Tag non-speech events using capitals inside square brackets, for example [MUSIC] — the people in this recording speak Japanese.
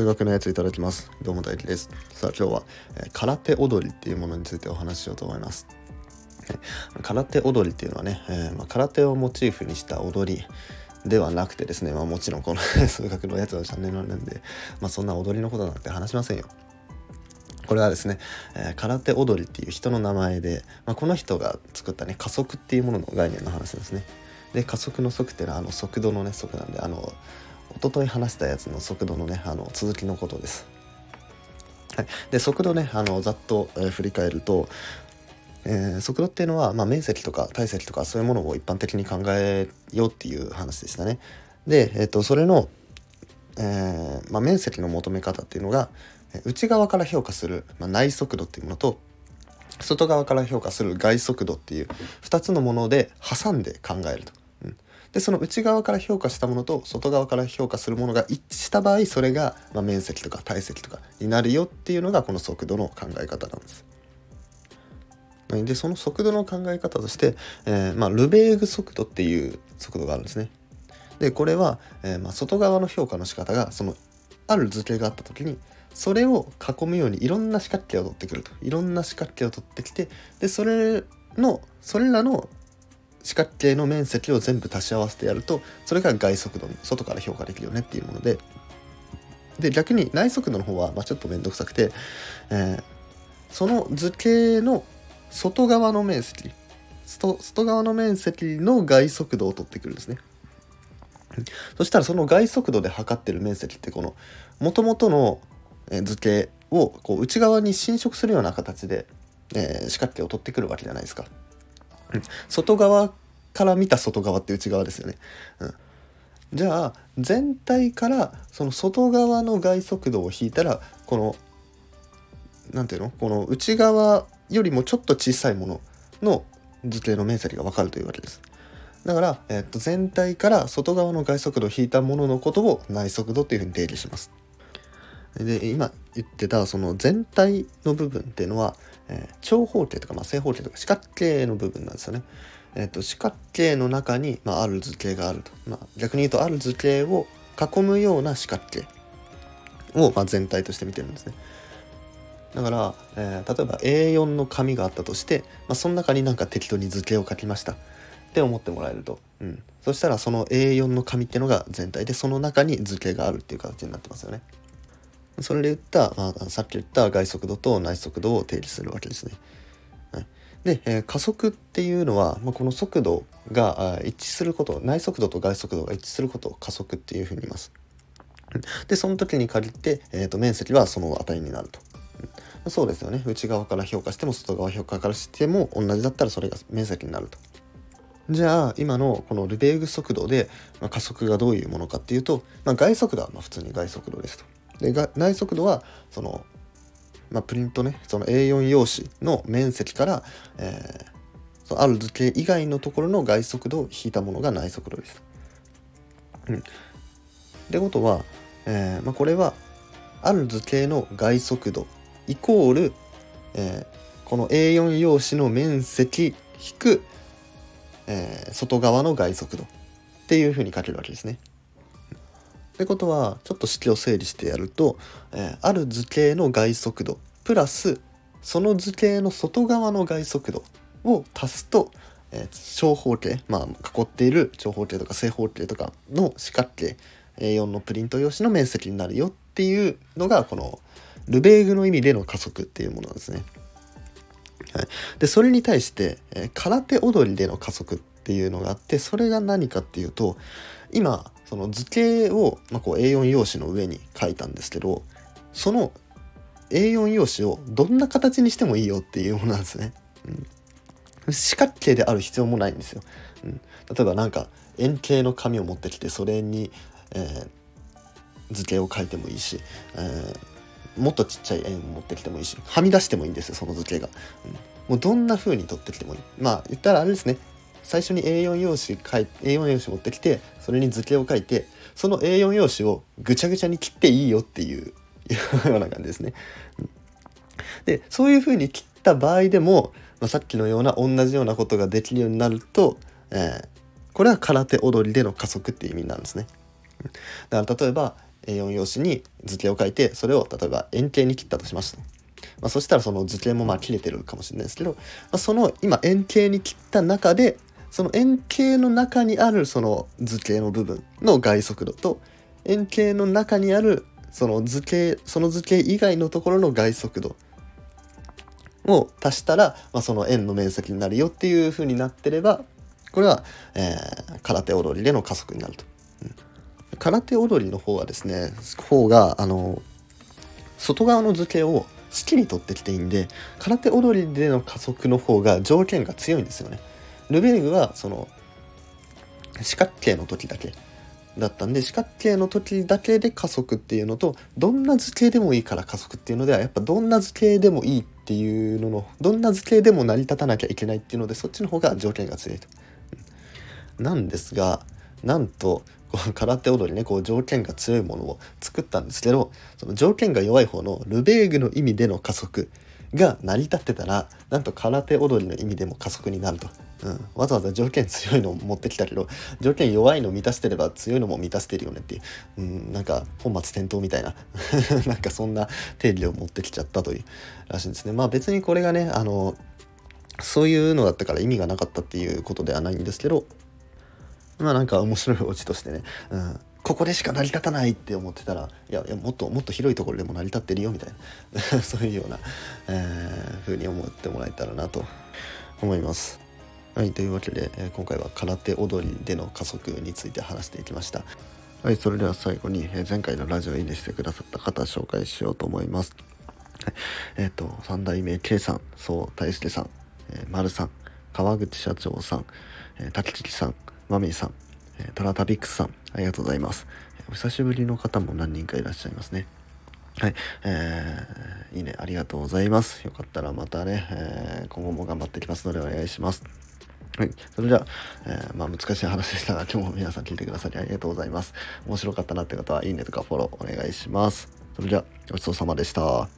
数学のやついただきます。どうも大輝です。さあ今日は、えー、空手踊りっていうものについてお話ししようと思います。空手踊りっていうのはね、えー、まあ、空手をモチーフにした踊りではなくてですね、まあ、もちろんこの [LAUGHS] 数学のやつのチャンネルなんで、まあ、そんな踊りのことなんて話しませんよ。これはですね、えー、空手踊りっていう人の名前で、まあ、この人が作ったね加速っていうものの概念の話ですね。で加速の速っていうのはあの速度のね速なんであの一昨日話したやつの速度のねあの続きのことです。はい、で速度ねあのざっと、えー、振り返ると、えー、速度っていうのは、まあ、面積とか体積とかそういうものを一般的に考えようっていう話でしたね。で、えーと、それの、えーまあ、面積の求め方っていうのが内側から評価する、まあ、内速度っていうものと外側から評価する外速度っていう2つのもので挟んで考えると。でその内側から評価したものと外側から評価するものが一致した場合それが、ま、面積とか体積とかになるよっていうのがこの速度の考え方なんです。でその速度の考え方として、えー、まあ、ルベーグ速度っていう速度があるんですね。でこれは、えー、まあ、外側の評価の仕方がそのある図形があった時にそれを囲むようにいろんな四角形を取ってくるといろんな四角形を取ってきてでそれのそれらの四角形の面積を全部足し合わせてやるとそれが外速度外から評価できるよねっていうものでで逆に内速度の方は、まあ、ちょっと面倒くさくて、えー、その図形の外側の面積外側の面積の外速度を取ってくるんですね。そしたらその外速度で測ってる面積ってこの元々の図形をこう内側に侵食するような形で、えー、四角形を取ってくるわけじゃないですか。うん外側から見た外側って内側ですよね。うん、じゃあ全体からその外側の外速度を引いたらこの何ていうのこの内側よりもちょっと小さいものの図形の面積が分かるというわけです。だから、えっと、全体から外側の外速度を引いたもののことを内速度というふうに定義します。で今言ってたその全体の部分っていうのは、えー、長方形とか、まあ、正方形とか四角形の部分なんですよね。えーと、四角形の中に、まあ、ある図形があると、まあ、逆に言うとある図形を囲むような四角形を、まあ、全体として見てるんですね。だから、えー、例えば A4 の紙があったとして、まあ、その中になんか適当に図形を書きましたって思ってもらえると、うん、そしたらその A4 の紙っていうのが全体でその中に図形があるっていう形になってますよね。それで言った、まあ、さっき言った外速度と内速度を定義するわけですね。はい、で、えー、加速っていうのは、まあ、この速度が一致すること内速度と外速度が一致することを加速っていうふうに言います。でその時に限って、えーと、面積はその値になると。そうですよね内側から評価しても外側評価からしても同じだったらそれが面積になると。じゃあ今のこのルベーグ速度で、ま、加速がどういうものかっていうと、まあ、外速度はま普通に外速度ですと。で内速度はその、まあ、プリントねその A4 用紙の面積から、えー、そのある図形以外のところの外速度を引いたものが内速度です。うん、ってことは、えーまあ、これはある図形の外速度イコール、えー、この A4 用紙の面積引く、えー、外側の外速度っていうふうに書けるわけですね。ってことはちょっと式を整理してやると、えー、ある図形の外速度プラスその図形の外側の外速度を足すと、えー、長方形まあ囲っている長方形とか正方形とかの四角形 A4 のプリント用紙の面積になるよっていうのがこのルベーグの意味での加速っていうものなんですね。はい、でそれに対して、えー、空手踊りでの加速っていうのがあってそれが何かっていうと今その図形を、まあ、こう A4 用紙の上に書いたんですけどその A4 用紙をどんな形にしてもいいよっていうものなんですね。うん、四角形である必要もないんですよ。うん、例えばなんか円形の紙を持ってきてそれに、えー、図形を書いてもいいし、えー、もっとちっちゃい円を持ってきてもいいしはみ出してもいいんですよその図形が。うん、もうどんな風に取ってきてもいい。まあ言ったらあれですね最初に A4 用紙書い A4 用紙持ってきてそれに図形を書いてその A4 用紙をぐちゃぐちゃに切っていいよっていう [LAUGHS] ような感じですね。でそういうふうに切った場合でも、まあ、さっきのような同じようなことができるようになると、えー、これは空手踊りでの加速っていう意味なんですね。だから例えば A4 用紙に図形を書いてそれを例えば円形に切ったとしました。まあ、そしたらその図形もまあ切れてるかもしれないですけど、まあ、その今円形に切った中でその円形の中にあるその図形の部分の外速度と円形の中にあるその図形その図形以外のところの外速度を足したら、まあ、その円の面積になるよっていう風になってればこれは、えー、空手踊りでの加速になると。うん、空手踊りの方はですね方があの外側の図形を好きに取ってきていいんで空手踊りでの加速の方が条件が強いんですよね。ルベーグはその四角形の時だけだったんで四角形の時だけで加速っていうのとどんな図形でもいいから加速っていうのではやっぱどんな図形でもいいっていうののどんな図形でも成り立たなきゃいけないっていうのでそっちの方が条件が強いと。なんですがなんとこう空手踊りねこう条件が強いものを作ったんですけどその条件が弱い方のルベーグの意味での加速が成り立ってたらなんと空手踊りの意味でも加速になると。うん、わざわざ条件強いのを持ってきたけど条件弱いの満たしてれば強いのも満たしてるよねっていう、うん、なんか本末転倒みたいな。[LAUGHS] なんかそんな定義を持ってきちゃったというらしいんですね。まあ別にこれがねあのそういうのだったから意味がなかったっていうことではないんですけどまあなんか面白いオチとしてね、うん、ここでしか成り立たないって思ってたらいやいやもっともっと広いところでも成り立ってるよみたいな。[LAUGHS] そういうような、えー、風に思ってもらえたらなと思います。はい、というわけで、えー、今回は空手踊りでの加速について話していきました。はい、それでは最後に、えー、前回のラジオいいねしてくださった方紹介しようと思います。はい、えっ、ー、と、三代目 K さん、そう大輔さん、えー、丸さん、川口社長さん、えー、滝木さん、マミーさん、えー、トラタビックスさん、ありがとうございます。お久しぶりの方も何人かいらっしゃいますね。はい、えー、いいね、ありがとうございます。よかったらまたね、えー、今後も頑張っていきますのでお願いします。はい。それじゃあ、えー、まあ難しい話でしたが、今日も皆さん聞いてくださりありがとうございます。面白かったなって方は、いいねとかフォローお願いします。それじゃあ、ごちそうさまでした。